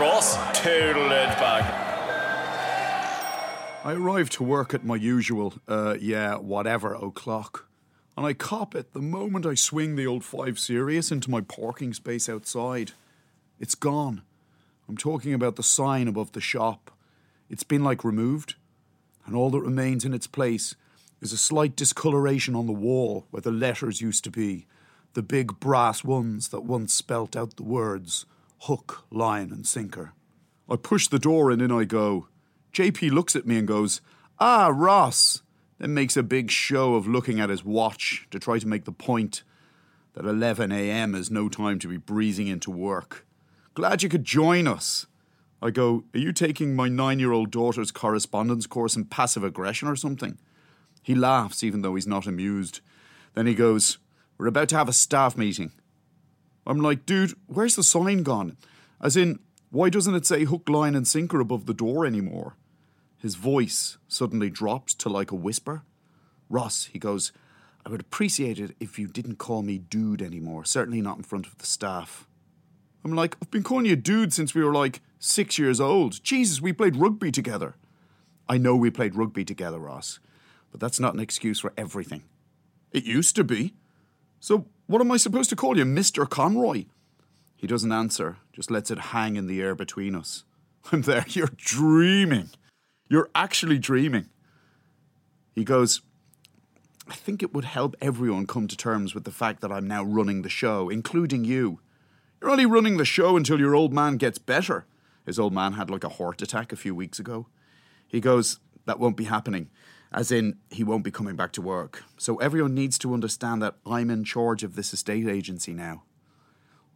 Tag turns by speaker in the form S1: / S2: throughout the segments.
S1: Ross back.
S2: I arrived to work at my usual, uh, yeah, whatever o'clock. And I cop it the moment I swing the old 5 Series into my parking space outside. It's gone. I'm talking about the sign above the shop. It's been like removed, and all that remains in its place is a slight discoloration on the wall where the letters used to be, the big brass ones that once spelt out the words hook, line, and sinker. I push the door and in I go. JP looks at me and goes, Ah, Ross, then makes a big show of looking at his watch to try to make the point that 11 a.m. is no time to be breezing into work. Glad you could join us. I go, Are you taking my nine year old daughter's correspondence course in passive aggression or something? He laughs, even though he's not amused. Then he goes, We're about to have a staff meeting. I'm like, Dude, where's the sign gone? As in, why doesn't it say hook, line, and sinker above the door anymore? His voice suddenly drops to like a whisper. Ross, he goes, I would appreciate it if you didn't call me dude anymore, certainly not in front of the staff. I'm like, I've been calling you dude since we were like six years old. Jesus, we played rugby together. I know we played rugby together, Ross, but that's not an excuse for everything. It used to be. So, what am I supposed to call you, Mr. Conroy? He doesn't answer, just lets it hang in the air between us. I'm there, you're dreaming. You're actually dreaming. He goes, I think it would help everyone come to terms with the fact that I'm now running the show, including you. You're only running the show until your old man gets better. His old man had like a heart attack a few weeks ago. He goes, That won't be happening. As in, he won't be coming back to work. So everyone needs to understand that I'm in charge of this estate agency now.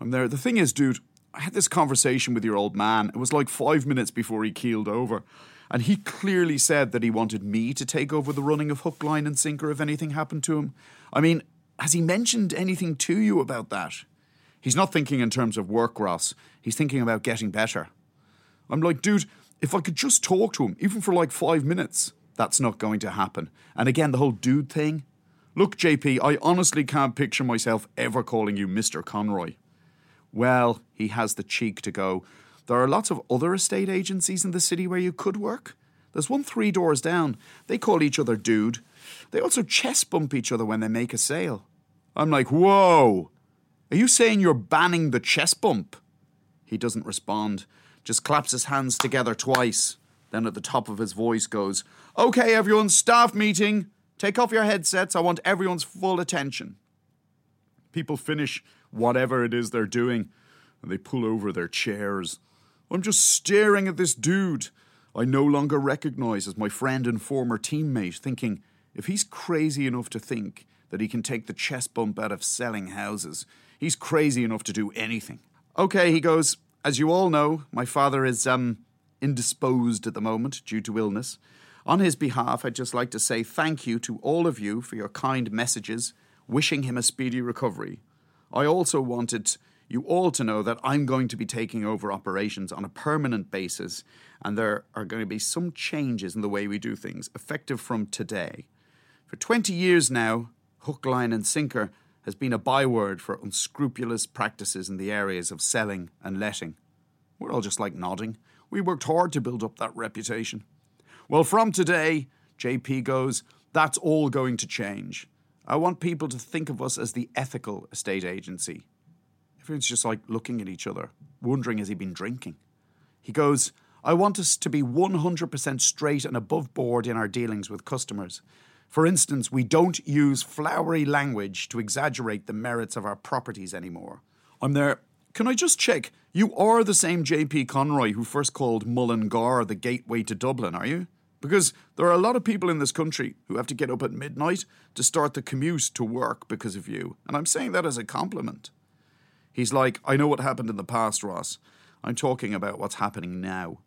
S2: I'm there. The thing is, dude, I had this conversation with your old man. It was like five minutes before he keeled over. And he clearly said that he wanted me to take over the running of hook, line, and sinker if anything happened to him. I mean, has he mentioned anything to you about that? He's not thinking in terms of work, Ross. He's thinking about getting better. I'm like, dude, if I could just talk to him, even for like five minutes, that's not going to happen. And again, the whole dude thing. Look, JP, I honestly can't picture myself ever calling you Mr. Conroy. Well, he has the cheek to go, there are lots of other estate agencies in the city where you could work. There's one three doors down. They call each other dude. They also chest bump each other when they make a sale. I'm like, whoa, are you saying you're banning the chest bump? He doesn't respond, just claps his hands together twice. Then at the top of his voice goes, Okay, everyone, staff meeting. Take off your headsets. I want everyone's full attention. People finish whatever it is they're doing and they pull over their chairs. I'm just staring at this dude I no longer recognize as my friend and former teammate, thinking if he's crazy enough to think that he can take the chest bump out of selling houses, he's crazy enough to do anything. Okay, he goes, as you all know, my father is, um, indisposed at the moment due to illness. On his behalf, I'd just like to say thank you to all of you for your kind messages, wishing him a speedy recovery. I also wanted you all to know that I'm going to be taking over operations on a permanent basis, and there are going to be some changes in the way we do things, effective from today. For 20 years now, hook, line, and sinker has been a byword for unscrupulous practices in the areas of selling and letting. We're all just like nodding. We worked hard to build up that reputation. Well, from today, JP goes, that's all going to change. I want people to think of us as the ethical estate agency. Everyone's just like looking at each other, wondering has he been drinking? He goes, I want us to be 100% straight and above board in our dealings with customers. For instance, we don't use flowery language to exaggerate the merits of our properties anymore. I'm there. Can I just check? You are the same JP Conroy who first called Mullingar the gateway to Dublin, are you? Because there are a lot of people in this country who have to get up at midnight to start the commute to work because of you. And I'm saying that as a compliment. He's like, I know what happened in the past, Ross. I'm talking about what's happening now.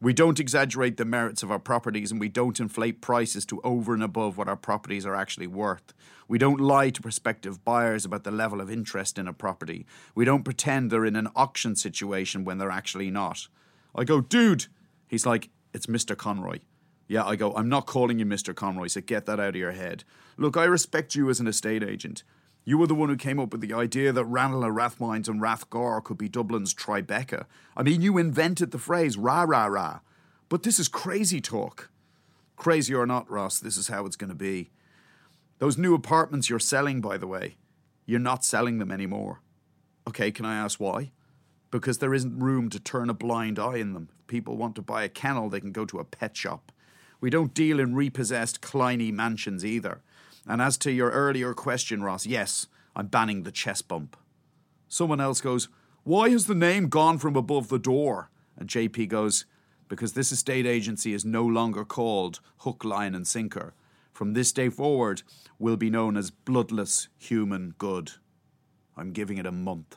S2: We don't exaggerate the merits of our properties and we don't inflate prices to over and above what our properties are actually worth. We don't lie to prospective buyers about the level of interest in a property. We don't pretend they're in an auction situation when they're actually not. I go, dude. He's like, it's Mr. Conroy. Yeah, I go, I'm not calling you Mr. Conroy, so get that out of your head. Look, I respect you as an estate agent. You were the one who came up with the idea that Ranelagh, Rathmines, and Rathgar could be Dublin's Tribeca. I mean, you invented the phrase rah rah rah. But this is crazy talk. Crazy or not, Ross, this is how it's going to be. Those new apartments you're selling, by the way, you're not selling them anymore. Okay, can I ask why? Because there isn't room to turn a blind eye in them. If people want to buy a kennel, they can go to a pet shop. We don't deal in repossessed Kleiny mansions either. And as to your earlier question, Ross, yes, I'm banning the chest bump. Someone else goes, Why has the name gone from above the door? And JP goes, Because this estate agency is no longer called Hook, Line, and Sinker. From this day forward, we'll be known as Bloodless Human Good. I'm giving it a month.